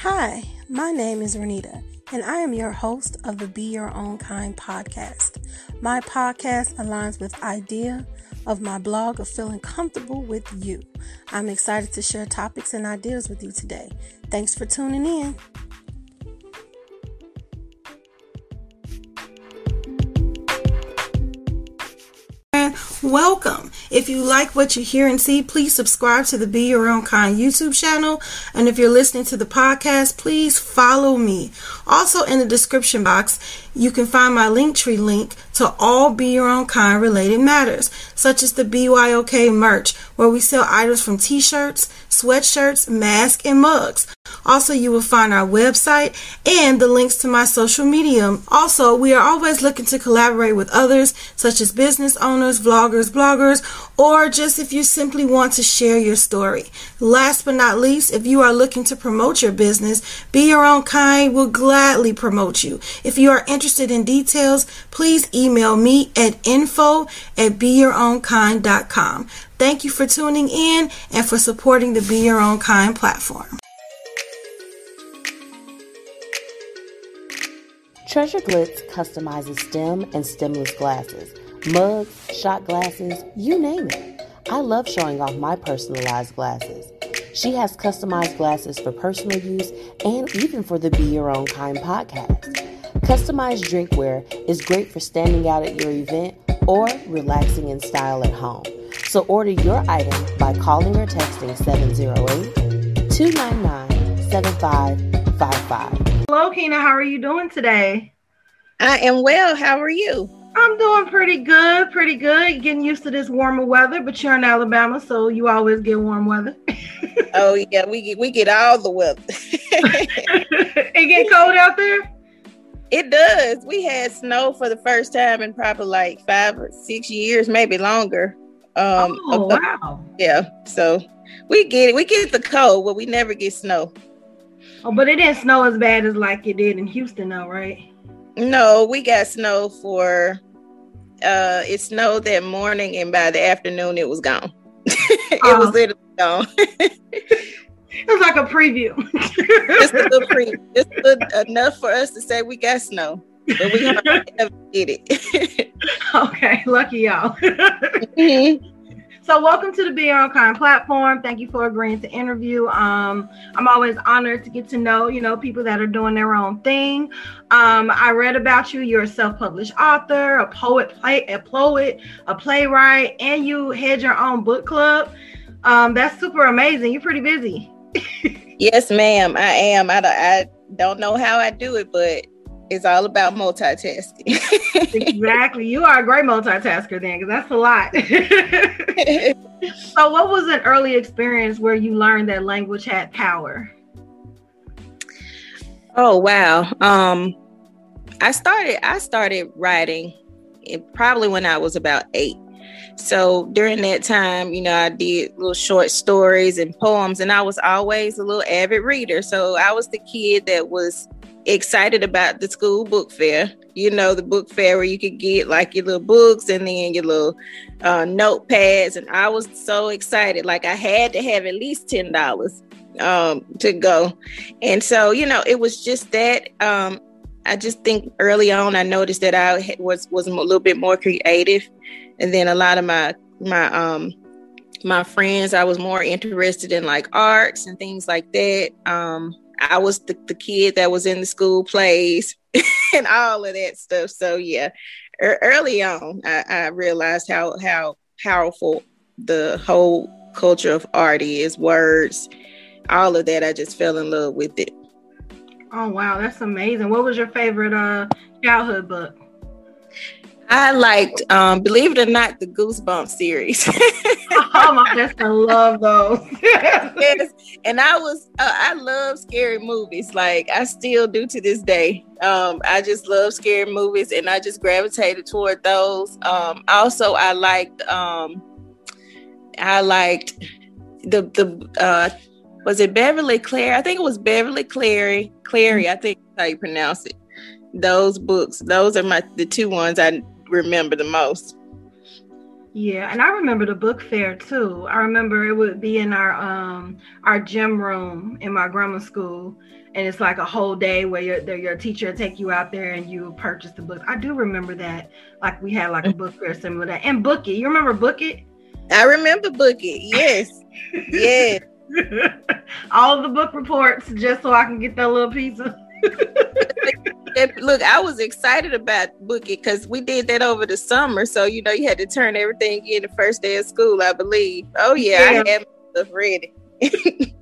Hi, my name is Renita, and I am your host of the Be Your Own Kind podcast. My podcast aligns with idea of my blog of feeling comfortable with you. I'm excited to share topics and ideas with you today. Thanks for tuning in. Welcome. If you like what you hear and see, please subscribe to the Be Your Own Kind YouTube channel. And if you're listening to the podcast, please follow me. Also, in the description box, you can find my Linktree link to all Be Your Own Kind related matters, such as the BYOK merch, where we sell items from t shirts, sweatshirts, masks, and mugs. Also, you will find our website and the links to my social media. Also, we are always looking to collaborate with others, such as business owners, vloggers, bloggers, or just if you simply want to share your story. Last but not least, if you are looking to promote your business, Be Your Own Kind will gladly promote you. If you are interested in details, please email me at info at beyourownkind.com. Thank you for tuning in and for supporting the Be Your Own Kind platform. Treasure Glitz customizes stem and stemless glasses, mugs, shot glasses, you name it. I love showing off my personalized glasses. She has customized glasses for personal use and even for the Be Your Own Kind podcast. Customized drinkware is great for standing out at your event or relaxing in style at home. So order your item by calling or texting 708 299 7555. Hello, Kina. How are you doing today? I am well. How are you? I'm doing pretty good, pretty good. Getting used to this warmer weather, but you're in Alabama, so you always get warm weather. oh yeah, we get we get all the weather. it get cold out there? It does. We had snow for the first time in probably like five or six years, maybe longer. Um, oh wow! Yeah, so we get it. We get the cold, but we never get snow. Oh, but it didn't snow as bad as like it did in Houston, though, right? No, we got snow for. Uh, it snowed that morning, and by the afternoon, it was gone. it was literally gone. it was like a preview. just a little preview, just enough for us to say we got snow, but we never get it. okay, lucky y'all. Mm-hmm. So, welcome to the Be Your Own Kind platform. Thank you for agreeing to interview. Um, I'm always honored to get to know, you know, people that are doing their own thing. Um, I read about you. You're a self-published author, a poet, play, a poet, a playwright, and you head your own book club. Um, that's super amazing. You're pretty busy. yes, ma'am. I am. I, I don't know how I do it, but it's all about multitasking. exactly. You are a great multitasker then, because that's a lot. so, what was an early experience where you learned that language had power? Oh wow. Um I started I started writing probably when I was about 8. So during that time, you know, I did little short stories and poems and I was always a little avid reader. So I was the kid that was excited about the school book fair. You know, the book fair where you could get like your little books and then your little uh, notepads. And I was so excited. Like I had to have at least ten dollars um, to go. And so, you know, it was just that. Um, I just think early on I noticed that I was was a little bit more creative, and then a lot of my my um my friends I was more interested in like arts and things like that. Um, I was the, the kid that was in the school plays and all of that stuff. So yeah, er, early on, I, I, realized how how powerful the whole culture of art is. Words, all of that. I just fell in love with it. Oh wow, that's amazing! What was your favorite uh childhood book? I liked, um, believe it or not, the Goosebumps series. oh my best, I love those. yes, and I was, uh, I love scary movies. Like I still do to this day. Um, I just love scary movies, and I just gravitated toward those. Um, also, I liked, um, I liked the the uh, was it Beverly Claire? I think it was Beverly Clary. Clary, I think how you pronounce it those books those are my the two ones i remember the most. Yeah, and I remember the book fair too. I remember it would be in our um our gym room in my grammar school, and it's like a whole day where your your teacher take you out there and you purchase the books. I do remember that. Like we had like a book fair similar to that. And Book It. You remember Book It? I remember Book It. Yes. yes. All the book reports just so I can get that little piece of look, I was excited about Book It because we did that over the summer. So, you know, you had to turn everything in the first day of school, I believe. Oh, yeah, yeah. I had stuff ready.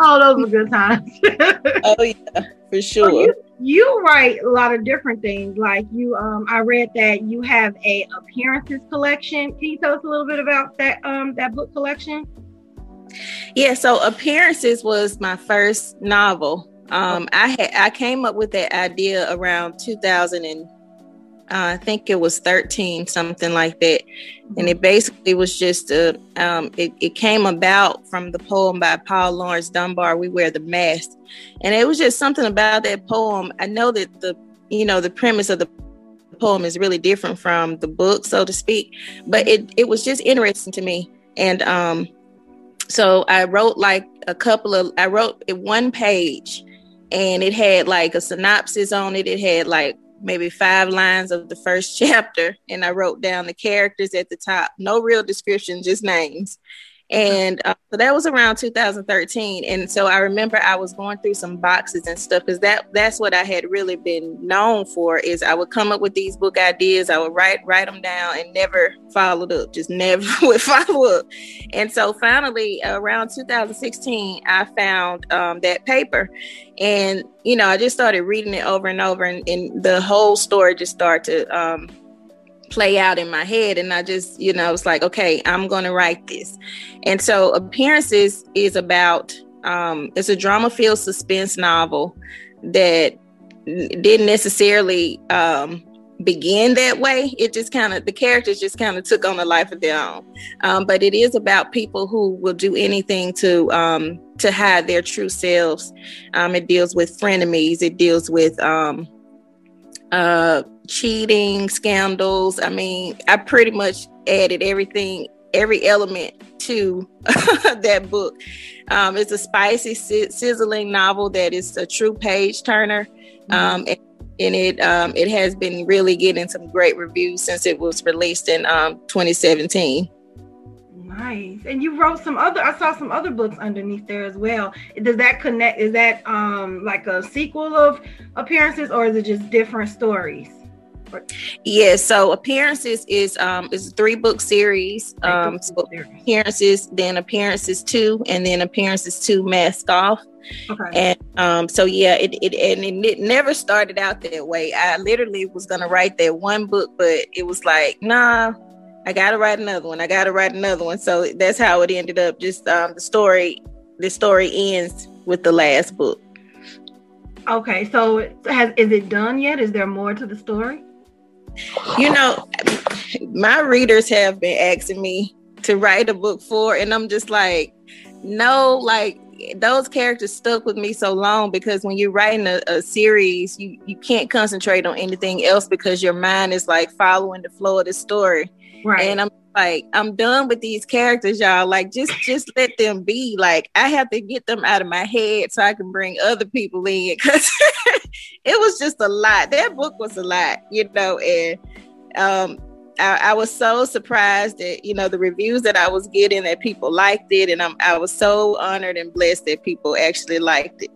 oh, those were good times. oh, yeah, for sure. So you, you, write a lot of different things. Like you, um, I read that you have a appearances collection. Can you tell us a little bit about that, um, that book collection? Yeah, so appearances was my first novel um, I had I came up with that idea around 2000 and uh, I think it was 13, something like that. And it basically was just a, um, it, it came about from the poem by Paul Laurence Dunbar, We Wear the Mask. And it was just something about that poem. I know that the, you know, the premise of the poem is really different from the book, so to speak, but it, it was just interesting to me. And um, so I wrote like a couple of, I wrote one page and it had like a synopsis on it. It had like maybe five lines of the first chapter, and I wrote down the characters at the top. No real description, just names and uh, so that was around 2013 and so i remember i was going through some boxes and stuff because that that's what i had really been known for is i would come up with these book ideas. I would write write them down and never followed up just never would follow up. And so finally around 2016 i found um, that paper. And you know i just started reading it over and over and, and the whole story just started to um, play out in my head and i just you know it's like okay i'm to write this. And so appearances is about um, it's a drama filled suspense novel that didn't necessarily um, begin that way. It just kind of the characters just kind of took on a life of their own. Um, but it is about people who will do anything to um, to hide their true selves. Um, it deals with frenemies. It deals with um, uh, cheating, scandals. I mean, I pretty much added everything, every element to that book. Um, it's a spicy, sizzling novel that is a true page turner. Mm-hmm. Um, and, and it um, it has been really getting some great reviews since it was released in um, 2017. Nice. And you wrote some other I saw some other books underneath there as well. Does that connect is that um like a sequel of appearances or is it just different stories? Yeah, so appearances is um is a three book series. Um so appearances, then appearances two, and then appearances two mask off. Okay. And um so yeah, it, it and it, it never started out that way. I literally was gonna write that one book, but it was like, nah, I gotta write another one. I gotta write another one. So that's how it ended up. Just um, the story. The story ends with the last book. Okay, so has is it done yet? Is there more to the story? You know, my readers have been asking me to write a book for, and I'm just like, no, like those characters stuck with me so long because when you're writing a, a, series, you you can't concentrate on anything else because your mind is like following the flow of the story. Right. And I'm like, I'm done with these characters, y'all. Like, just just let them be. Like, I have to get them out of my head so I can bring other people in because it was just a lot. That book was a lot, you know, and um I, I, was so surprised that you know the reviews that I was getting that people liked it, and I'm, I was so honored and blessed that people actually liked it.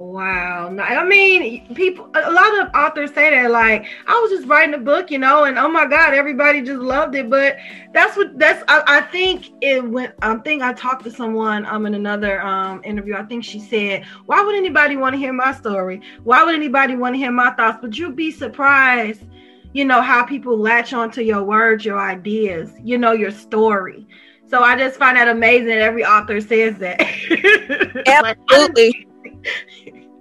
Wow. I mean, people, a lot of authors say that, like, I was just writing a book, you know, and oh my God, everybody just loved it. But that's what, that's, I, I think it went, I think I talked to someone um in another um interview. I think she said, why would anybody want to hear my story? Why would anybody want to hear my thoughts? But you'd be surprised, you know, how people latch onto your words, your ideas, you know, your story. So I just find that amazing that every author says that. Absolutely.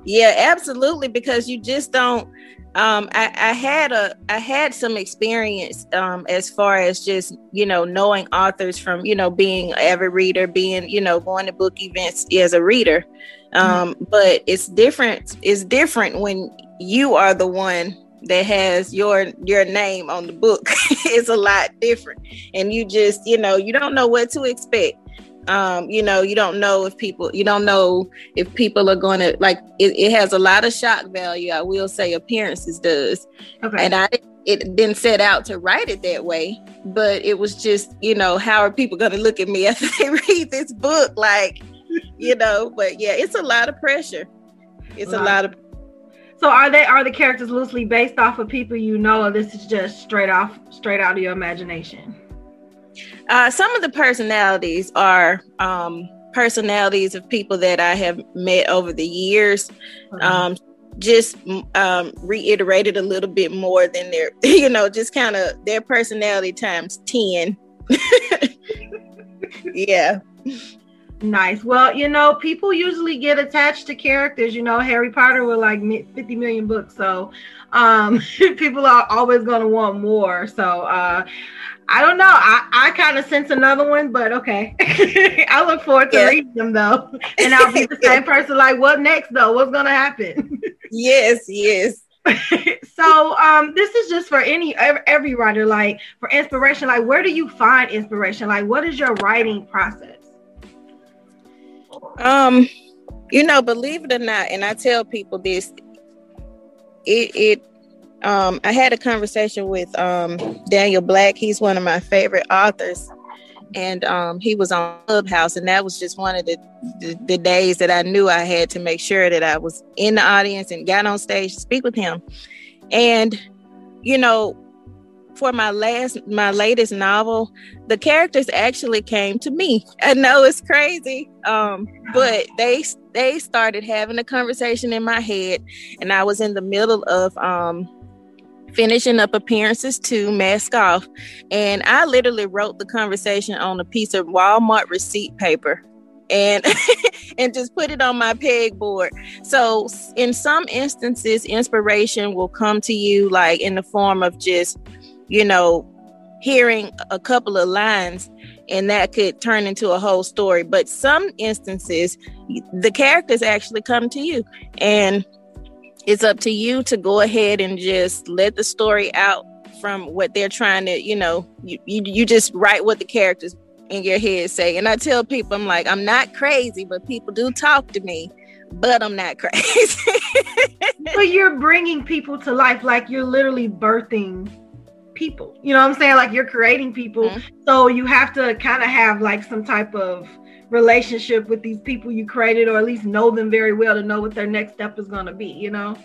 Yeah, absolutely. Because you just don't. Um, I, I had a I had some experience um, as far as just you know knowing authors from you know being every reader, being you know going to book events as a reader. Um, mm-hmm. But it's different. It's different when you are the one that has your your name on the book it's a lot different and you just you know you don't know what to expect um, you know, you don't know if people, you don't know if people are going to like. It, it, has a lot of shock value. I will say appearances does, okay. and I it didn't set out to write it that way, but it was just, you know, how are people going to look at me after they read this book? Like, you know, but yeah, it's a lot of pressure. It's wow. a lot of. So are they are the characters loosely based off of people you know, or this is just straight off straight out of your imagination? Uh, some of the personalities are um, personalities of people that I have met over the years. Mm-hmm. Um, just um, reiterated a little bit more than their, you know, just kind of their personality times 10. yeah. Nice. Well, you know, people usually get attached to characters. You know, Harry Potter with like 50 million books. So um, people are always going to want more. So uh, I don't know. I, I kind of sense another one, but okay. I look forward to yeah. reading them though. And I'll be the same person like, what next though? What's going to happen? yes, yes. so um this is just for any every writer like for inspiration like where do you find inspiration like what is your writing process um you know believe it or not and i tell people this it it um i had a conversation with um daniel black he's one of my favorite authors and um, he was on Clubhouse, and that was just one of the, the, the days that I knew I had to make sure that I was in the audience and got on stage to speak with him. And you know, for my last my latest novel, the characters actually came to me. I know it's crazy, um, but they they started having a conversation in my head, and I was in the middle of um, finishing up appearances two mask off and i literally wrote the conversation on a piece of walmart receipt paper and and just put it on my pegboard. So in some instances inspiration will come to you like in the form of just you know hearing a couple of lines and that could turn into a whole story. But some instances the characters actually come to you and it's up to you to go ahead and just let the story out from what they're trying to, you know, you, you, you just write what the characters in your head say. And I tell people, I'm like, I'm not crazy, but people do talk to me, but I'm not crazy. but you're bringing people to life, like you're literally birthing people. You know what I'm saying? Like you're creating people. Mm-hmm. So you have to kind of have like some type of relationship with these people you created or at least know them very well to know what their next step is going to be you know?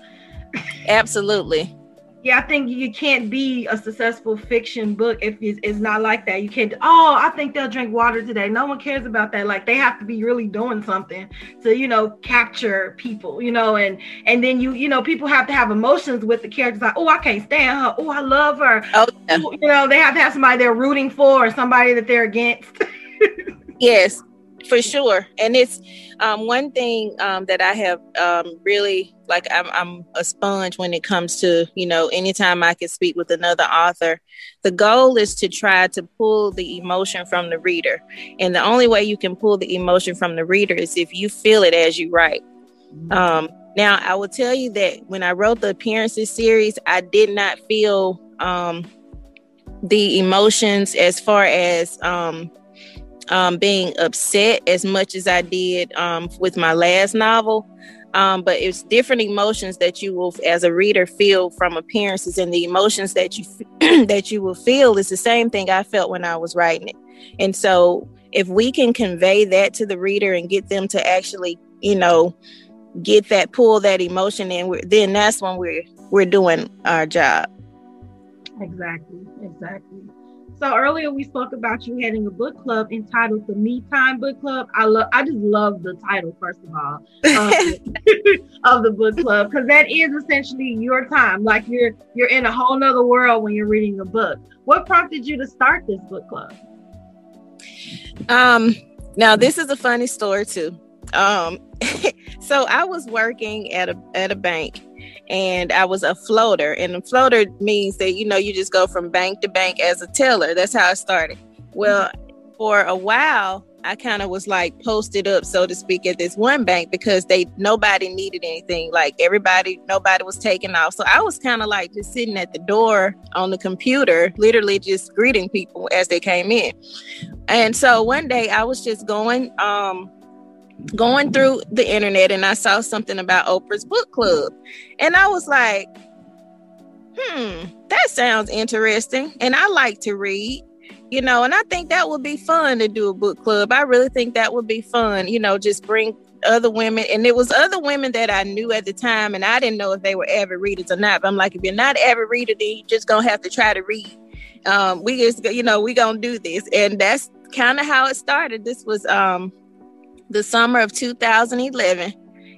Absolutely. Yeah i think you can't be a successful fiction book if it's, not like that. You can't oh i think they'll drink water today. No one cares about that. Like they have to be really doing something to you know capture people you know and and then you you know people have to have emotions with the characters. Like oh i can't stand her. Oh i love her. Oh yeah. Oh, you know they have to have somebody they're rooting for or somebody that they're against. Yes for sure. And it's um, one thing um, that i have um, really like I'm, I'm a sponge when it comes to you know anytime i can speak with another author. The goal is to try to pull the emotion from the reader. And the only way you can pull the emotion from the reader is if you feel it as you write. Um, now i will tell you that when i wrote the appearances series i did not feel um, the emotions as far as um, being upset as much as I did um, with my last novel. Um, but it's different emotions that you will, as a reader, feel from appearances, and the emotions that you that you will feel is the same thing I felt when I was writing it. And so, if we can convey that to the reader and get them to actually, you know, get that pull that emotion in, then that's when we're we're doing our job. Exactly. Exactly. So earlier we spoke about you having a book club entitled the Me Time Book Club. I love, I just love the title first of all um, of the book club because that is essentially your time. Like you're you're in a whole nother world when you're reading a book. What prompted you to start this book club? Um, now this is a funny story too. Um, so I was working at a at a bank and I was a floater. And a floater means that you know you just go from bank to bank as a teller. That's how I started. Well, for a while, I kind of was like posted up, so to speak, at this one bank because they nobody needed anything. Like everybody, nobody was taking off. So I was kind of like just sitting at the door on the computer, literally just greeting people as they came in. And so one day I was just going, um, going through the internet and I saw something about Oprah's book club. And I was like, hmm, that sounds interesting. And I like to read you know, and I think that would be fun to do a book club. I really think that would be fun, you know, just bring other women and it was other women that I knew at the time and I didn't know if they were avid readers or not. But I'm like, if you're not avid reader, then you just gonna have to try to read. Um, we just you know, we gonna do this. And that's kind of how it started. This was um the summer of 2011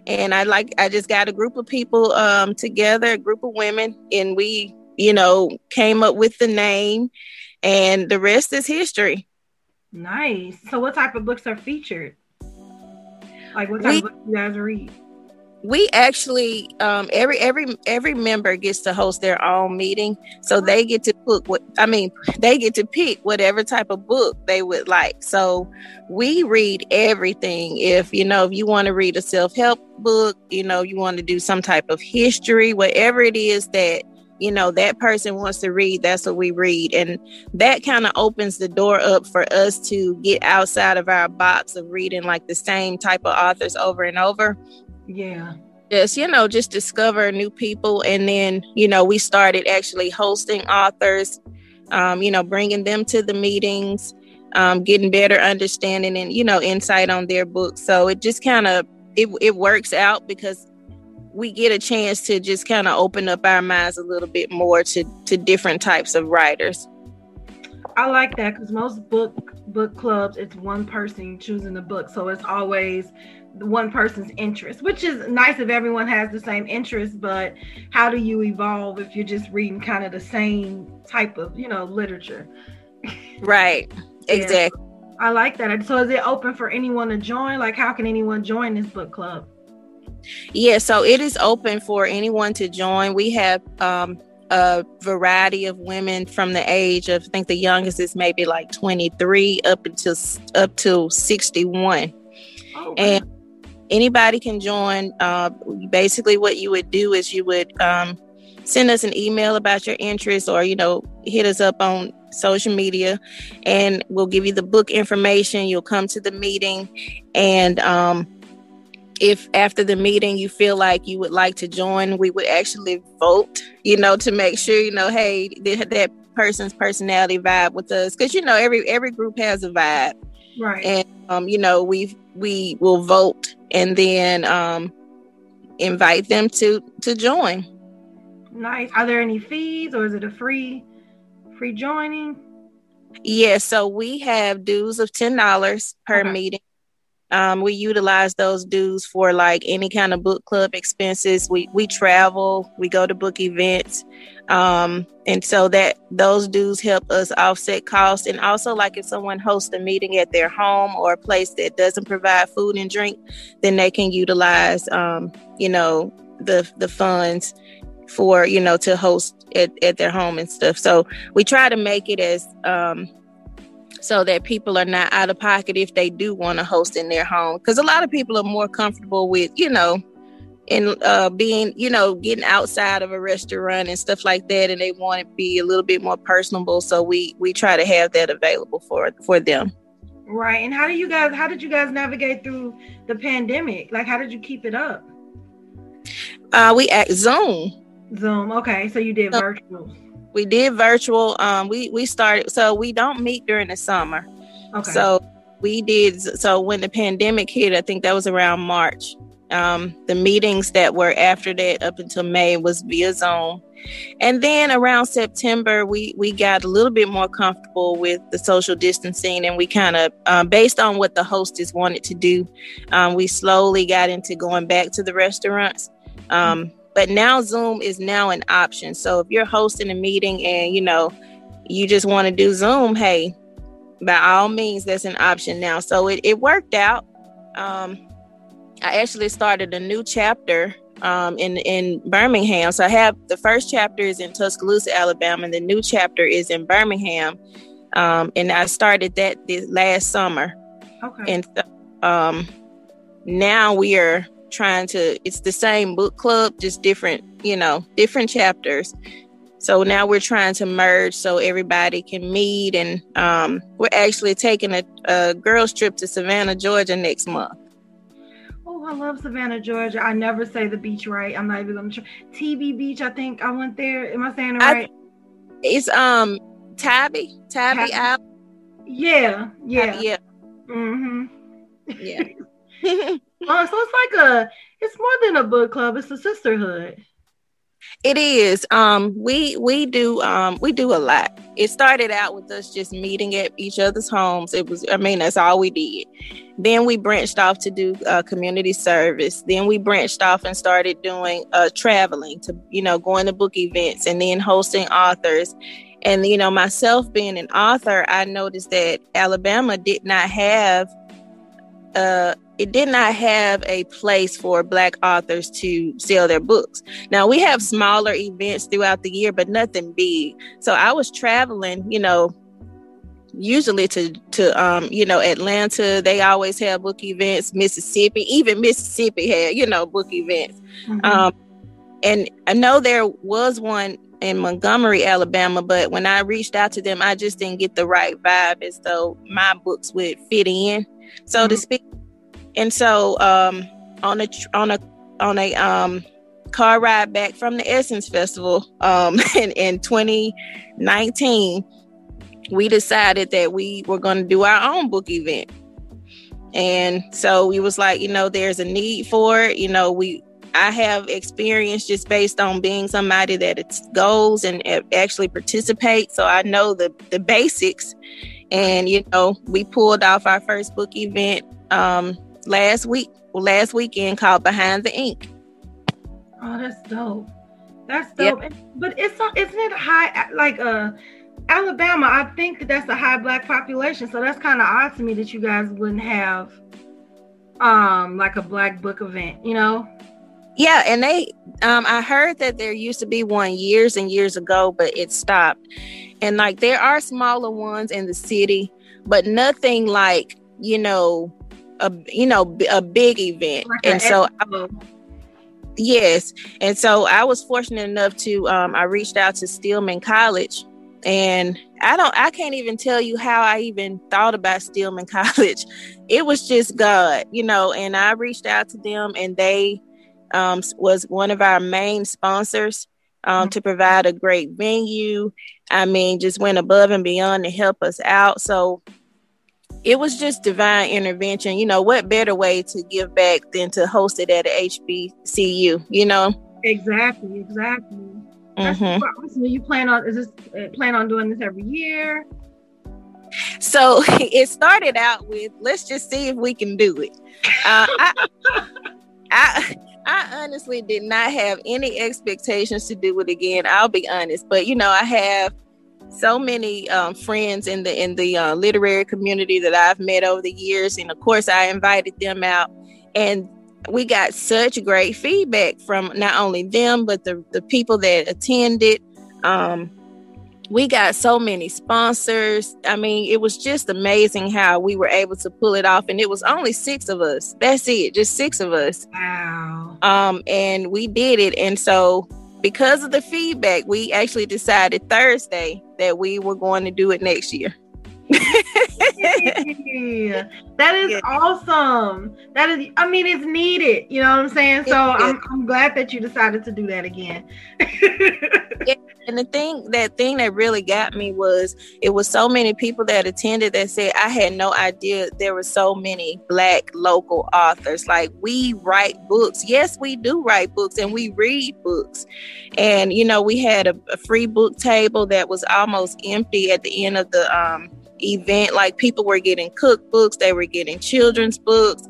and I like I just got a group of people um together, a group of women, and we, you know, came up with the name and the rest is history. Nice. So, what type of books are featured? Like, what type we, of books you guys read? We actually, um, every every every member gets to host their own meeting, so they get to pick what I mean. They get to pick whatever type of book they would like. So we read everything. If you know, if you want to read a self help book, you know, you want to do some type of history, whatever it is that you know that person wants to read that's what we read and that kind of opens the door up for us to get outside of our box of reading like the same type of authors over and over yeah. Just you know just discover new people and then you know we started actually hosting authors um, you know bringing them to the meetings um, getting better understanding and you know insight on their books. So it just kind of it, it works out because we get a chance to just kind of open up our minds a little bit more to to different types of writers. I like that because most book book clubs, it's one person choosing the book, so it's always one person's interest, which is nice if everyone has the same interest. But how do you evolve if you're just reading kind of the same type of you know literature? Right. Exactly. I like that. So is it open for anyone to join? Like, how can anyone join this book club? Yeah, so it is open for anyone to join. We have um, a variety of women from the age of I think the youngest is maybe like 23 up until up to 61. Oh, wow. And anybody can join. Uh, basically, what you would do is you would um, send us an email about your interest, or you know, hit us up on social media, and we'll give you the book information. You'll come to the meeting, and um, if after the meeting you feel like you would like to join, we would actually vote, you know, to make sure, you know, hey, that person's personality vibe with us. Cause you know, every every group has a vibe. Right. And um, you know, we we will vote and then um invite them to to join. Nice. Are there any fees or is it a free free joining? Yeah, so we have dues of ten dollars per okay. meeting um, we utilize those dues for like any kind of book club expenses. We we travel, we go to book events, um, and so that those dues help us offset costs. And also, like if someone hosts a meeting at their home or a place that doesn't provide food and drink, then they can utilize, um, you know, the the funds for you know to host at, at their home and stuff. So we try to make it as um, so that people are not out of pocket if they do want to host in their home. Because a lot of people are more comfortable with, you know, in uh, being, you know, getting outside of a restaurant and stuff like that, and they want to be a little bit more personable. So we we try to have that available for for them. Right. And how do you guys? How did you guys navigate through the pandemic? Like, how did you keep it up? Uh, we at Zoom. Zoom. Okay, so you did so, virtual we did virtual. Um, we we started so we don't meet during the summer. Okay. So we did so when the pandemic hit. I think that was around March. Um, the meetings that were after that up until May was via Zoom. And then around September, we we got a little bit more comfortable with the social distancing, and we kind of, um, based on what the hostess wanted to do, um, we slowly got into going back to the restaurants. Um, but now Zoom is now an option. So if you're hosting a meeting and you know you just want to do Zoom, hey, by all means, that's an option now. So it, it worked out. Um, I actually started a new chapter um, in in Birmingham. So I have the first chapter is in Tuscaloosa, Alabama, and the new chapter is in Birmingham. Um, and I started that this last summer. Okay. And um, now we are trying to. It's the same book club, just different. You know, different chapters. So now we're trying to merge so everybody can meet, and um, we're actually taking a, a girls trip to Savannah, Georgia next month. Oh, I love Savannah, Georgia. I never say the beach right. I'm not even gonna try. Tybee Beach, I think I went there. Am I saying it right? I, it's um Tabby, Tabby out. Yeah, yeah, Tabby, yeah. Mm-hmm. Yeah. uh, so it's like a, it's more than a book club. It's a sisterhood. It is. Um, we we do um we do a lot. It started out with us just meeting at each other's homes. It was, I mean, that's all we did. Then we branched off to do uh, community service. Then we branched off and started doing uh, traveling to, you know, going to book events and then hosting authors. And you know, myself being an author, I noticed that Alabama did not have uh, it did not have a place for black authors to sell their books. Now we have smaller events throughout the year, but nothing big. So I was traveling, you know, usually to to um you know Atlanta. They always have book events. Mississippi, even Mississippi had you know book events. Mm-hmm. Um, and I know there was one in Montgomery, Alabama, but when I reached out to them, I just didn't get the right vibe as though my books would fit in, so mm-hmm. to speak. And so um, on a on a on a um, car ride back from the Essence Festival um, in, in 2019, we decided that we were going to do our own book event. And so we was like, you know, there's a need for it. You know, we I have experience just based on being somebody that goes and actually participates. So I know the the basics. And you know, we pulled off our first book event um, last week, last weekend called Behind the Ink. Oh, that's dope. That's dope. Yep. But it's isn't it high like uh Alabama? I think that that's a high black population, so that's kind of odd to me that you guys wouldn't have um like a black book event, you know? Yeah, and they um I heard that there used to be one years and years ago, but it stopped. And like there are smaller ones in the city, but nothing like, you know, a you know a big event. Like and so I, yes. And so i was fortunate enough to um, i reached out to stillman college. And i don't i can't even tell you how i even thought about stillman college. It was just god you know and i reached out to them and they um, was one of our main sponsors um, mm-hmm. to provide a great venue. I mean just went above and beyond to help us out. So it was just divine intervention. You know, what better way to give back than to host it at a HBCU, you know? Exactly, exactly. Mm-hmm. You plan on is this uh, plan on doing this every year? So it started out with let's just see if we can do it. Uh, I, I I honestly did not have any expectations to do it again. I'll be honest, but you know I have so many um, friends in the in the uh, literary community that I've met over the years, and of course, I invited them out, and we got such great feedback from not only them but the the people that attended. Um, we got so many sponsors. I mean, it was just amazing how we were able to pull it off, and it was only six of us. That's it, just six of us. Wow. Um, and we did it, and so because of the feedback, we actually decided Thursday that we were going to do it next year. that is yeah. awesome. That is, I mean, it's needed. You know what I'm saying? So I'm, I'm glad that you decided to do that again. yeah. And the thing, that thing that really got me was it was so many people that attended that said, I had no idea there were so many black local authors. Like we write books. Yes, we do write books and we read books. And, you know, we had a, a free book table that was almost empty at the end of the, um, event. Like people were getting cookbooks, they were getting children's books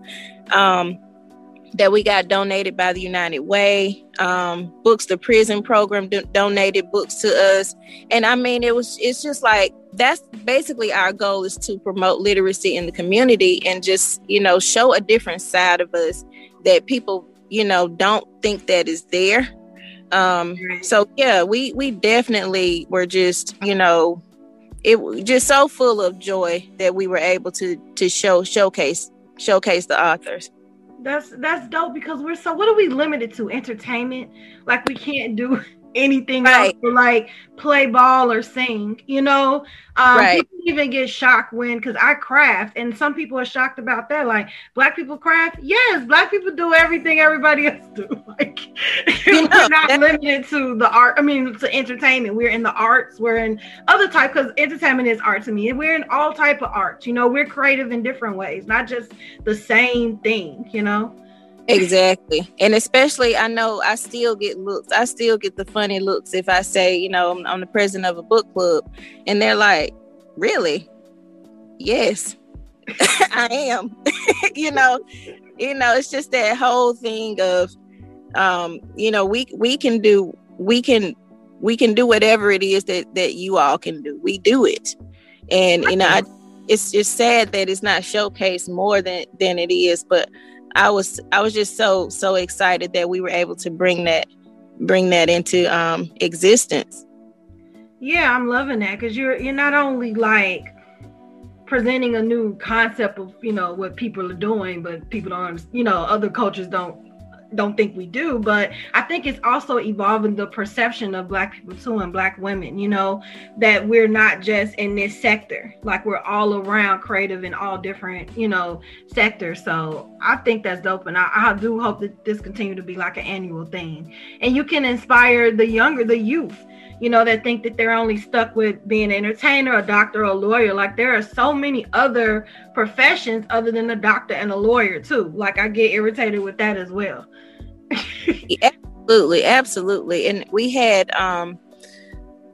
um, that we got donated by the United Way. Um, books, the prison program do- donated books to us, and I mean, it was it's just like that's basically our goal is to promote literacy in the community and just you know show a different side of us that people you know don't think that is there um so yeah we we definitely were just you know it was just so full of joy that we were able to to show showcase showcase the authors. That's that's dope because we're so what are we limited to? Entertainment? Like we can't do anything right. else to like play ball or sing, you know. Um, right. People even get shocked when because I craft, and some people are shocked about that. Like black people craft, yes, black people do everything everybody else do. Like you know, we're not limited to the art. I mean, to entertainment. We're in the arts. We're in other type because entertainment is art to me. And we're in all type of arts. You know, we're creative in different ways, not just the same thing. You know. Exactly. And especially, I know I still get looks. I still get the funny looks if I say, you know, I'm, I'm the president of a book club. And they're like, really? Yes, I am. you know, you know, it's just that whole thing of, um, you know, we, we can do, we can, we can do whatever it is that, that you all can do. We do it. And, you know, I, it's just sad that it's not showcased more than, than it is, but I was I was just so so excited that we were able to bring that bring that into um, existence. Yeah, I'm loving that because you're you're not only like presenting a new concept of you know what people are doing, but people don't you know other cultures don't don't think we do, but I think it's also evolving the perception of black people too and black women, you know, that we're not just in this sector, like we're all around creative in all different, you know, sectors. So I think that's dope. And I, I do hope that this continue to be like an annual thing. And you can inspire the younger, the youth you know, that think that they're only stuck with being an entertainer, a doctor, or a lawyer. Like there are so many other professions other than a doctor and a lawyer too. Like I get irritated with that as well. absolutely, absolutely. And we had um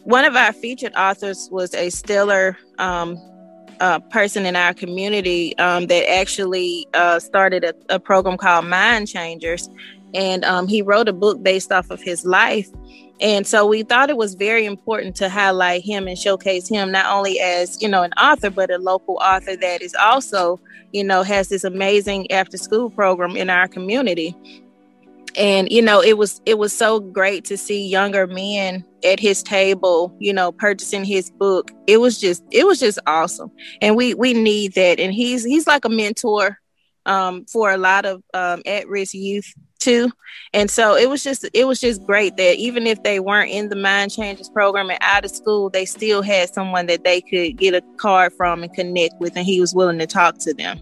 one of our featured authors was a stellar um uh, person in our community um, that actually uh, started a, a, program called Mind Changers. And um, he wrote a book based off of his life. And so we thought it was very important to highlight him and showcase him not only as, you know, an author, but a local author that is also, you know, has this amazing after school program in our community. And you know, it was it was so great to see younger men at his table, you know, purchasing his book. It was just it was just awesome. And we we need that. And he's he's like a mentor um, for a lot of um, at-risk youth too. And so it was just it was just great that even if they weren't in the Mind Changers program and out of school, they still had someone that they could get a card from and connect with, and he was willing to talk to them.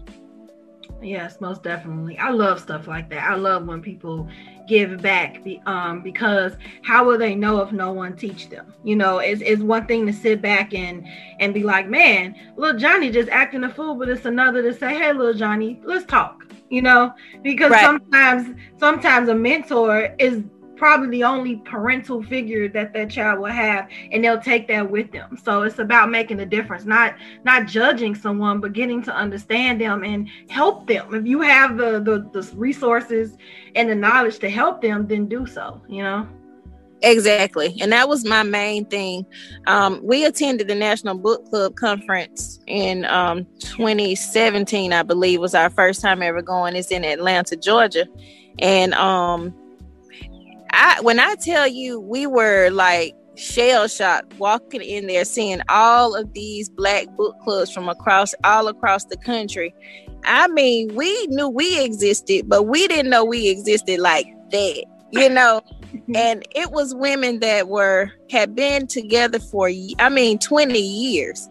Yes, most definitely. I love stuff like that. I love when people give back um, because how will they know if no one teach them? You know, it's, it's one thing to sit back and and be like, man, little Johnny just acting a fool, but it's another to say, hey, little Johnny, let's talk. You know, because right. sometimes sometimes a mentor is probably the only parental figure that that child will have and they'll take that with them so it's about making a difference not not judging someone but getting to understand them and help them if you have the the, the resources and the knowledge to help them then do so you know Exactly. And that was my main thing. Um, we attended the National Book Club Conference in um, 2017, I believe, was our first time ever going. It's in Atlanta, Georgia. And um, I when I tell you we were like shell shocked walking in there seeing all of these black book clubs from across all across the country. I mean, we knew we existed, but we didn't know we existed like that, you know. and it was women that were had been together for I mean 20 years.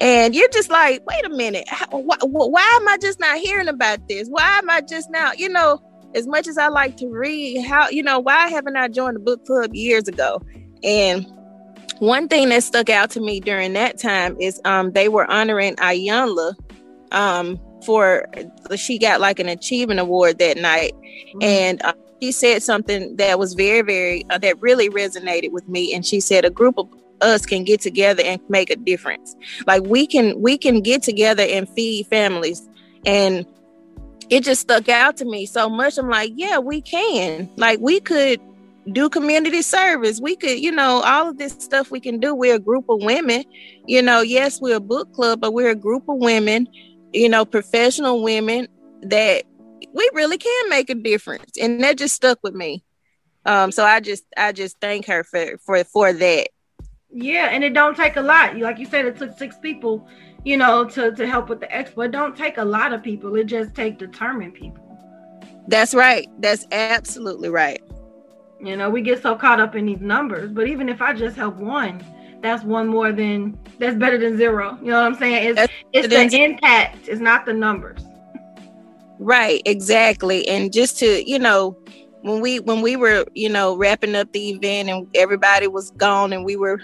And you're just like, wait a minute, why am I just not hearing about this? Why am I just now, you know? As much as I like to read, how you know why haven't I joined the book club years ago? And one thing that stuck out to me during that time is um, they were honoring Iyanla um, for she got like an achievement award that night, mm-hmm. and uh, she said something that was very very uh, that really resonated with me. And she said a group of us can get together and make a difference. Like we can we can get together and feed families and it just stuck out to me so much. I'm like, yeah, we can. Like, we could do community service. We could, you know, all of this stuff we can do. We're a group of women. You know, yes, we're a book club, but we're a group of women, you know, professional women that we really can make a difference. And that just stuck with me. Um, so I just I just thank her for for for that. Yeah, and it don't take a lot. Like you said, it took six people, you know, to to help with the expo. It don't take a lot of people. It just take determined people. That's right. That's absolutely right. You know, we get so caught up in these numbers, but even if I just help one, that's one more than that's better than zero. You know what I'm saying? It's that's it's the impact, it's not the numbers. Right, exactly. And just to, you know, when we when we were, you know, wrapping up the event and everybody was gone and we were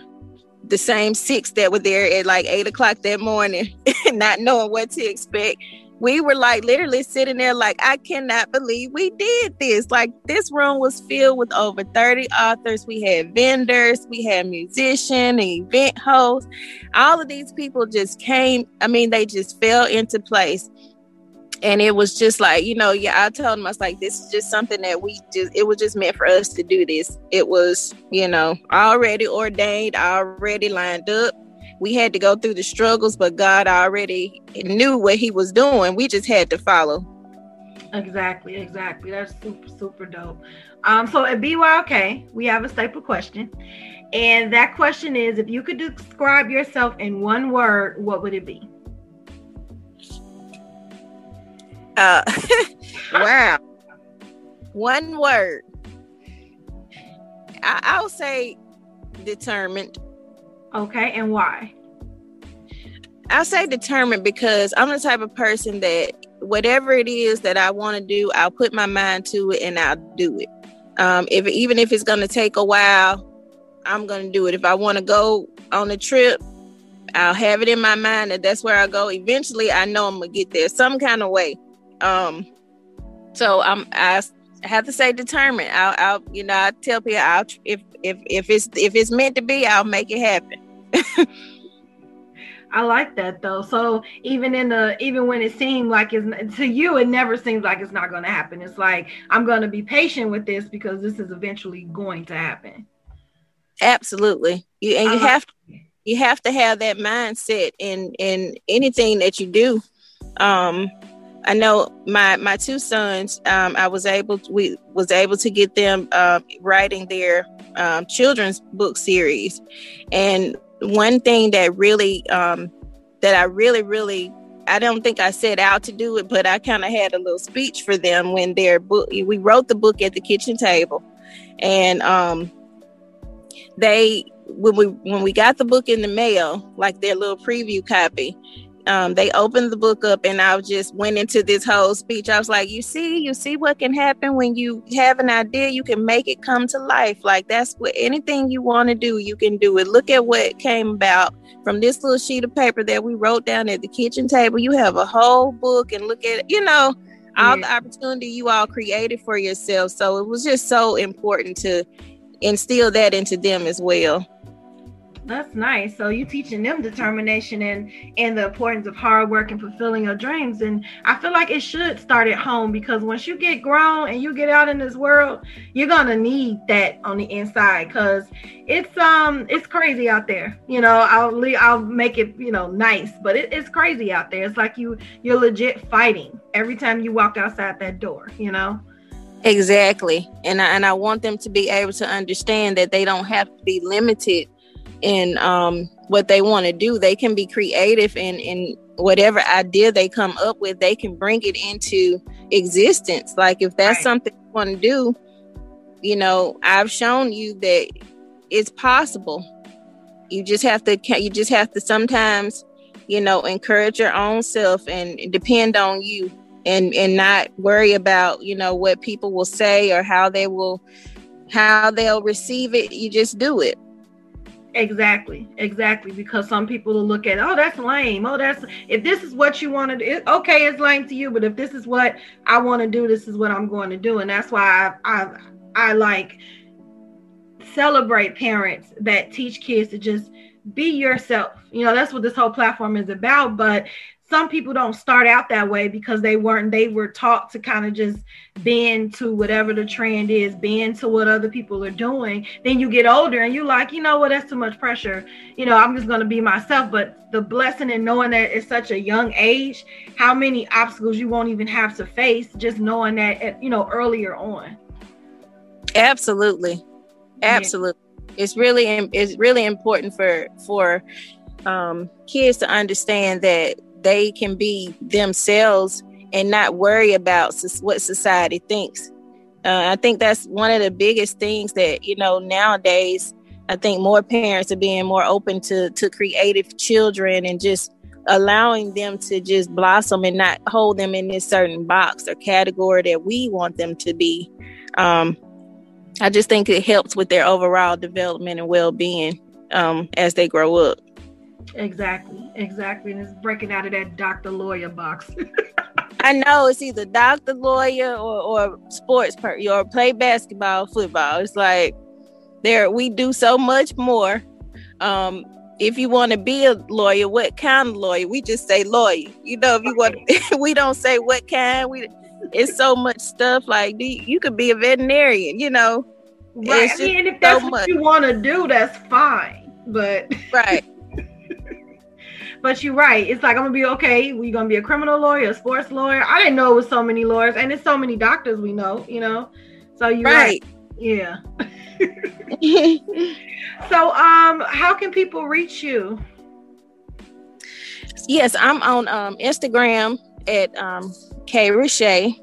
the same six that were there at like eight o'clock that morning, not knowing what to expect. We were like literally sitting there like i cannot believe we did this. Like this room was filled with over 30 authors. We had vendors. We had musician event hosts. All of these people just came i mean they just fell into place and it was just like you know yeah i told them i was like this is just something that we just it was just meant for us to do this it was you know already ordained already lined up we had to go through the struggles, but God already knew what He was doing. We just had to follow. Exactly, exactly. That's super, super dope. Um, so at BYOK, we have a staple question. And that question is if you could describe yourself in one word, what would it be? Uh, wow. one word. I, I'll say determined. Okay, and why? I say determined because I'm the type of person that whatever it is that I want to do, I'll put my mind to it and I'll do it. Um, if even if it's going to take a while, I'm going to do it. If I want to go on a trip, I'll have it in my mind that that's where I go. Eventually, I know I'm gonna get there some kind of way. Um, so I'm I have to say determined. I'll, I'll you know I tell people I'll if if if it's if it's meant to be, I'll make it happen. I like that though. So even in the even when it seemed like it's to you, it never seems like it's not going to happen. It's like I'm going to be patient with this because this is eventually going to happen. Absolutely, you and you uh-huh. have to, you have to have that mindset in in anything that you do. Um, I know my my two sons. Um, I was able to, we was able to get them uh, writing their um, children's book series, and one thing that really um, that I really really I don't think I set out to do it, but I kind of had a little speech for them when their book we wrote the book at the kitchen table, and um, they when we when we got the book in the mail, like their little preview copy, um, they opened the book up and I just went into this whole speech. I was like, you see, you see what can happen when you have an idea, you can make it come to life. Like that's what anything you want to do, you can do it. Look at what came about from this little sheet of paper that we wrote down at the kitchen table. You have a whole book and look at, you know, all the opportunity you all created for yourself. So it was just so important to instill that into them as well. That's nice. So you teaching them determination and and the importance of hard work and fulfilling your dreams. And I feel like it should start at home because once you get grown and you get out in this world, you're gonna need that on the inside because it's um it's crazy out there. You know, I'll I'll make it you know nice, but it, it's crazy out there. It's like you you're legit fighting every time you walk outside that door. You know. Exactly. And I, and I want them to be able to understand that they don't have to be limited in um, what they want to do. They can be creative in in whatever idea they come up with. They can bring it into existence. Like if that's right. something you want to do, you know, I've shown you that it's possible. You just have to. You just have to sometimes, you know, encourage your own self and depend on you, and and not worry about you know what people will say or how they will how they'll receive it. You just do it. Exactly, exactly. Because some people will look at, oh, that's lame. Oh, that's if this is what you want to do, okay, it's lame to you. But if this is what I want to do, this is what I'm going to do, and that's why I I, I like celebrate parents that teach kids to just be yourself. You know, that's what this whole platform is about. But some people don't start out that way because they weren't they were taught to kind of just bend to whatever the trend is bend to what other people are doing. Then you get older and you're like you know what? That's too much pressure. You know i'm just going to be myself. But the blessing in knowing that at such a young age how many obstacles you won't even have to face just knowing that at, you know earlier on. Absolutely. Absolutely. It's really it's really important for for um, kids to understand that they can be themselves and not worry about what society thinks. Uh, I think that's one of the biggest things that you know nowadays. I think more parents are being more open to to creative children and just allowing them to just blossom and not hold them in this certain box or category that we want them to be. Um, I just think it helps with their overall development and well being um, as they grow up. Exactly, exactly. And it's breaking out of that doctor lawyer box. I know it's either doctor, lawyer, or, or sports per or play basketball, football. It's like there we do so much more. Um, if you want to be a lawyer, what kind of lawyer? We just say lawyer. You know, if you want, we don't say what kind. We it's so much stuff. Like you could be a veterinarian. You know, right? I mean, if that's so what much. you want to do, that's fine. But right. But you're right. It's like I'm gonna be okay. We gonna be a criminal lawyer, a sports lawyer. I didn't know it was so many lawyers, and it's so many doctors we know. You know, so you're right. right. Yeah. so, um, how can people reach you? Yes, I'm on um, Instagram at um, K Richey.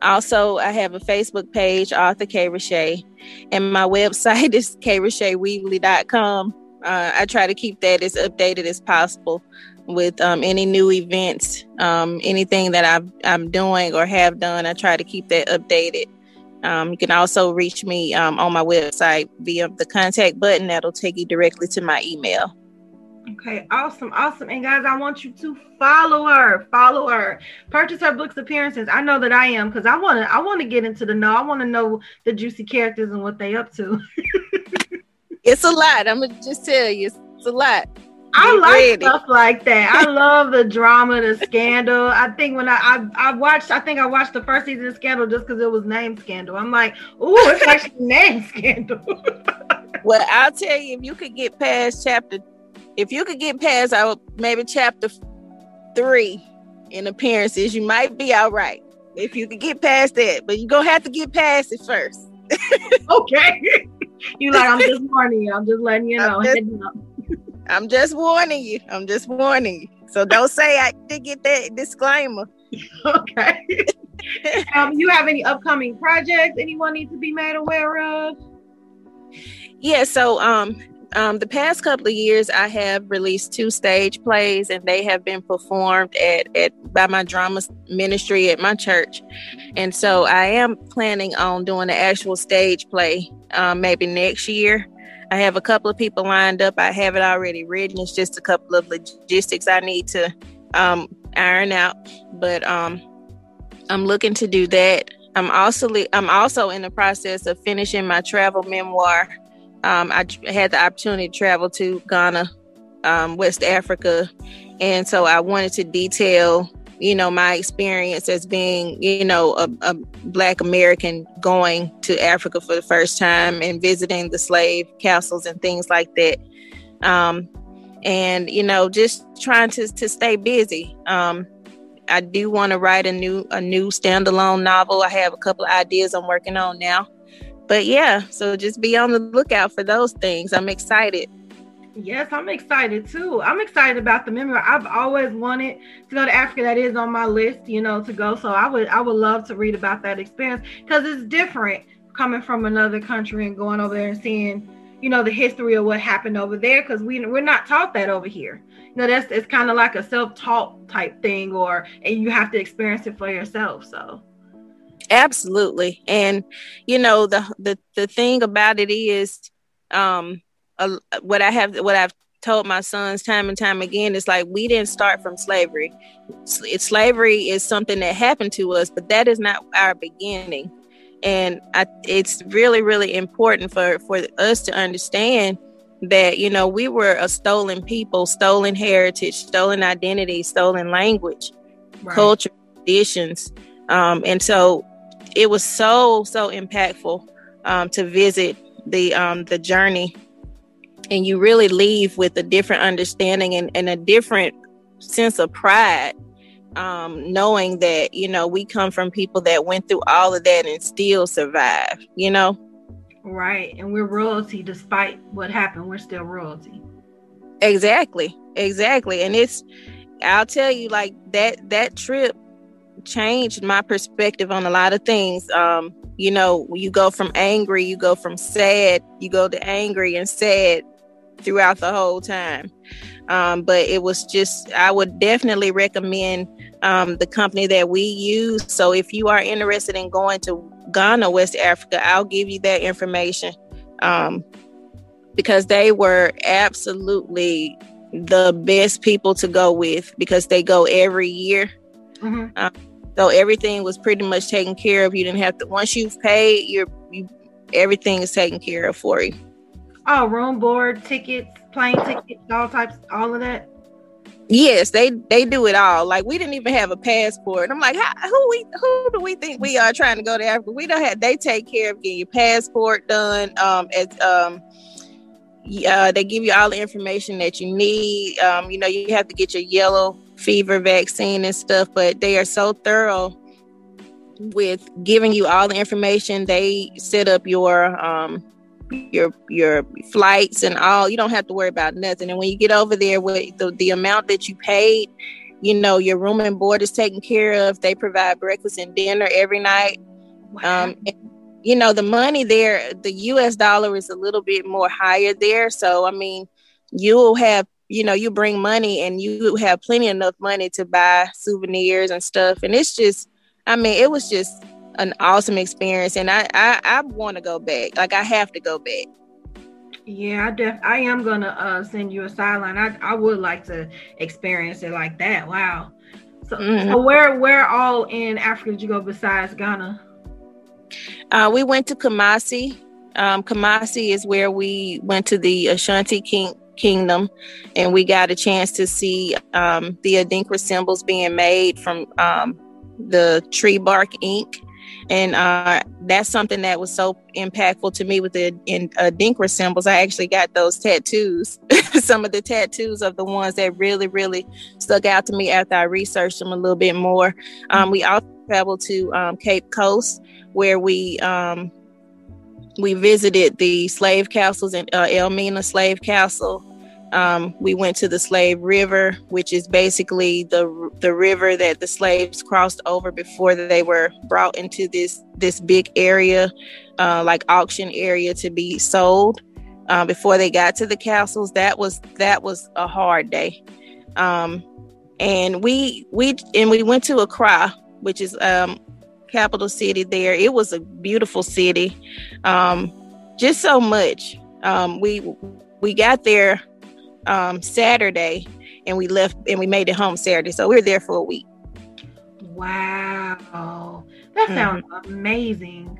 Also, I have a Facebook page, Author K. Richey, and my website is kricheyweebly.com. Uh, I try to keep that as updated as possible with um, any new events, um, anything that I've, I'm doing or have done. I try to keep that updated. Um, you can also reach me um, on my website via the contact button that'll take you directly to my email. Okay, awesome, awesome. And guys, I want you to follow her, follow her, purchase her books appearances. I know that I am because I want to I want to get into the know. I want to know the juicy characters and what they up to. it's a lot. I'm gonna just tell you, it's a lot. I like ready. stuff like that. I love the drama, the scandal. I think when I, I, I watched, I think I watched the first season of Scandal just because it was named Scandal. I'm like, ooh, it's actually named Scandal. well, I'll tell you, if you could get past chapter, if you could get past, I would maybe chapter three in appearances, you might be all right. If you could get past that, but you're gonna have to get past it first. okay. You like, I'm just warning you. I'm just letting you know. I'm just warning you. I'm just warning you. So don't say I did get that disclaimer. okay. um, you have any upcoming projects anyone needs to be made aware of? Yeah, so um um, the past couple of years, I have released two stage plays, and they have been performed at, at by my drama ministry at my church. And so, I am planning on doing the actual stage play um, maybe next year. I have a couple of people lined up. I have it already written. It's just a couple of logistics I need to um, iron out. But um, I'm looking to do that. I'm also I'm also in the process of finishing my travel memoir. Um, I had the opportunity to travel to Ghana, um, West Africa, and so I wanted to detail you know, my experience as being, you know, a, a, Black American going to Africa for the first time and visiting the slave castles and things like that. Um, and, you know, just trying to, to stay busy. Um, I do want to write a new a new standalone novel. I have a couple of ideas I'm working on now. But yeah, so just be on the lookout for those things. I'm excited. Yes, I'm excited too. I'm excited about the memory. I've always wanted to go to Africa. That is on my list, you know, to go. So I would I would love to read about that experience because it's different coming from another country and going over there and seeing, you know, the history of what happened over there because we we're not taught that over here. You know, that's it's kind of like a self-taught type thing, or and you have to experience it for yourself. So absolutely, and you know the the the thing about it is, um uh, what I have, what I've told my sons time and time again is like we didn't start from slavery. It's, slavery is something that happened to us, but that is not our beginning. And I, it's really, really important for for us to understand that you know we were a stolen people, stolen heritage, stolen identity, stolen language, right. culture, traditions, um, and so it was so so impactful um, to visit the um, the journey and you really leave with a different understanding and, and a different sense of pride um, knowing that you know we come from people that went through all of that and still survived you know Right. And we're royalty despite what happened. We're still royalty. Exactly. Exactly. And it's I'll tell you like that that trip changed my perspective on a lot of things. Um, you know, you go from angry, you go from sad, you go to angry and sad throughout the whole time. Um, but it was just, I would definitely recommend um, the company that we use. So if you are interested in going to Ghana, West Africa, I'll give you that information um, because they were absolutely the best people to go with because they go every year. Mm-hmm. So everything was pretty much taken care of. You didn't have to once you've paid, you're you, everything is taken care of for you. Oh, room board, tickets, plane tickets, all types, all of that. Yes, they they do it all. Like we didn't even have a passport. I'm like, who we who do we think we are trying to go to Africa? We don't have. They take care of getting your passport done. Um, at um, uh, they give you all the information that you need. Um, you know, you have to get your yellow fever vaccine and stuff, but they are so thorough with giving you all the information. They set up your um, your your flights and all. You don't have to worry about nothing. And when you get over there with the, the amount that you paid, you know, your room and board is taken care of. They provide breakfast and dinner every night. Wow. Um, you know, the money there, the US dollar is a little bit more higher there. So, I mean, you'll have, you know, you bring money and you have plenty enough money to buy souvenirs and stuff. And it's just, I mean, it was just an awesome experience, and I I, I want to go back. Like I have to go back. Yeah, I def I am gonna uh, send you a sideline. I I would like to experience it like that. Wow. So, mm-hmm. so where where all in Africa did you go besides Ghana? Uh, we went to Kumasi. Um, Kumasi is where we went to the Ashanti King Kingdom, and we got a chance to see um, the Adinkra symbols being made from um, the tree bark ink and uh, that's something that was so impactful to me with the in uh, Dinkra symbols. I actually got those tattoos, some of the tattoos of the ones that really, really stuck out to me after I researched them a little bit more. Um, we also traveled to um, Cape Coast where we um, we visited the slave castles in uh, Elmina Slave Castle um, we went to the Slave River, which is basically the the river that the slaves crossed over before they were brought into this this big area, uh, like auction area, to be sold. Uh, before they got to the castles, that was that was a hard day. Um, and we we and we went to Accra, which is um, capital city there. It was a beautiful city, um, just so much. Um, we we got there um, Saturday, and we left and we made it home Saturday. So we were there for a week. Wow, that mm-hmm. sounds mm-hmm. amazing.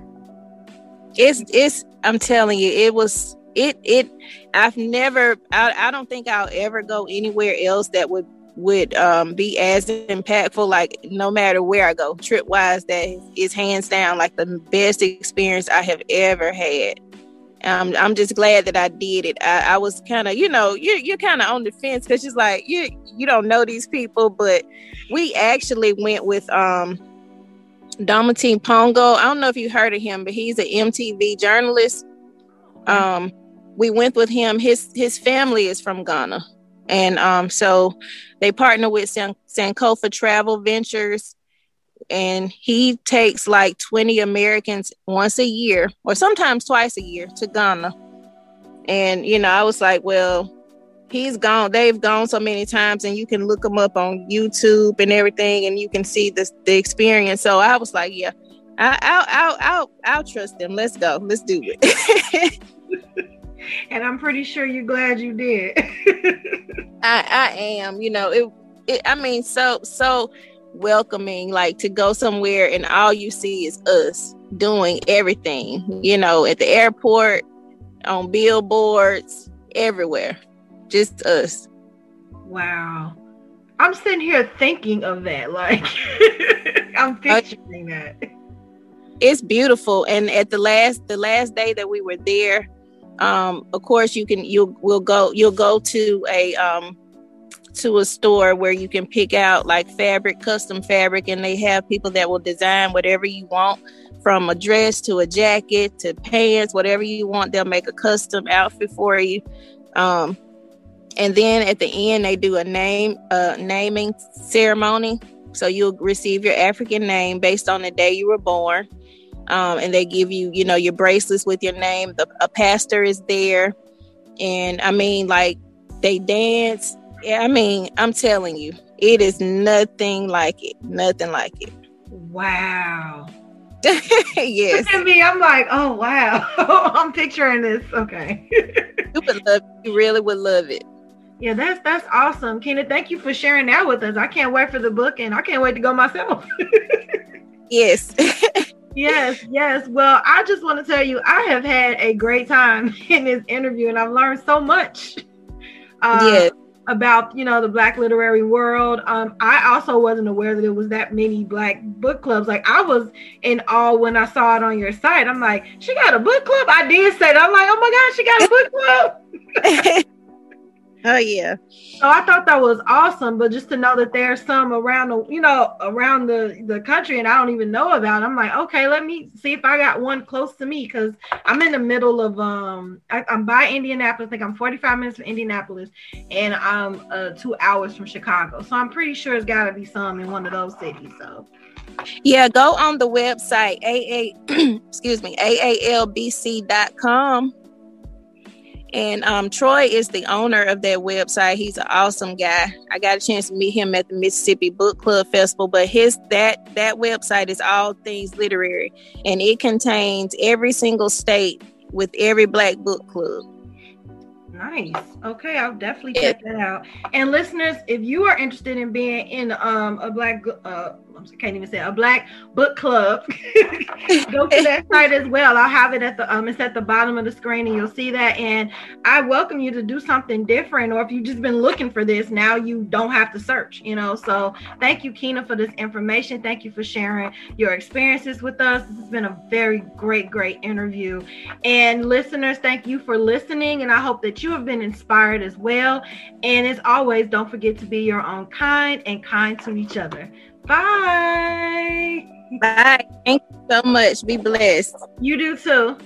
It's it's. I'm telling you, it was it it. I've never. I, I don't think I'll ever go anywhere else that would would um, be as impactful. Like no matter where I go, trip wise, that is hands down like the best experience I have ever had. Um, I'm just glad that I did it. I, I was kind of, you know, you're, you're kind of on the fence because she's like, you you don't know these people, but we actually went with um, Dometi Pongo. I don't know if you heard of him, but he's an MTV journalist. Um, we went with him. His his family is from Ghana, and um, so they partner with San- Sankofa Travel Ventures and he takes like 20 Americans once a year or sometimes twice a year to Ghana. And you know, I was like, well, he's gone. They've gone so many times, and you can look them up on YouTube and everything, and you can see the the experience. So I was like, yeah, I, I'll I'll I'll I'll trust them. Let's go. Let's do it. and I'm pretty sure you're glad you did. I I am. You know, it, it. I mean, so so welcoming, like to go somewhere and all you see is us doing everything, you know, at the airport, on billboards, everywhere. Just us. Wow. I'm sitting here thinking of that. Like I'm picturing that. It's beautiful. And at the last the last day that we were there, um, of course you can you'll will go you'll go to a um to a store where you can pick out like fabric, custom fabric, and they have people that will design whatever you want from a dress to a jacket to pants, whatever you want. They'll make a custom outfit for you. Um, and then at the end, they do a name uh, naming ceremony. So you'll receive your African name based on the day you were born. Um, and they give you, you know, your bracelets with your name. The, a pastor is there, and I mean, like they dance. I mean, I'm telling you, it is nothing like it. Nothing like it. Wow. yes. Look at me. I'm like, oh wow. I'm picturing this. Okay. you would love. You really would love it. Yeah, that's that's awesome, Keena. Thank you for sharing that with us. I can't wait for the book, and I can't wait to go myself. yes. yes, yes. Well, I just want to tell you, I have had a great time in this interview, and I've learned so much. Uh, yes about you know the black literary world. Um i also wasn't aware that it was that many black book clubs. Like i was in awe when i saw it on your site. I'm like she got a book club? I did say that. I'm like oh my gosh she got a book club Oh yeah. So I thought that was awesome, but just to know that there's some around the, you know, around the the country, and I don't even know about. I'm like, okay, let me see if I got one close to me because I'm in the middle of um, I, am by Indianapolis. I think I'm 45 minutes from Indianapolis, and I'm uh, two hours from Chicago. So I'm pretty sure it's got to be some in one of those cities. So. Yeah, go on the website aa excuse me aalbc.com and um, Troy is the owner of that website. He's an awesome guy. I got a chance to meet him at the Mississippi Book Club Festival. But his that that website is all things literary, and it contains every single state with every black book club. Nice. Okay, I'll definitely check that out. And listeners, if you are interested in being in um, a black uh, I can't even say a black book club. Go to that site as well. I'll have it at the um it's at the bottom of the screen and you'll see that. And I welcome you to do something different. Or if you've just been looking for this, now you don't have to search, you know. So thank you, Kina, for this information. Thank you for sharing your experiences with us. This has been a very great, great interview. And listeners, thank you for listening. And I hope that you have been inspired as well. And as always, don't forget to be your own kind and kind to each other. Bye. Bye. Thank you so much. Be blessed. You do too.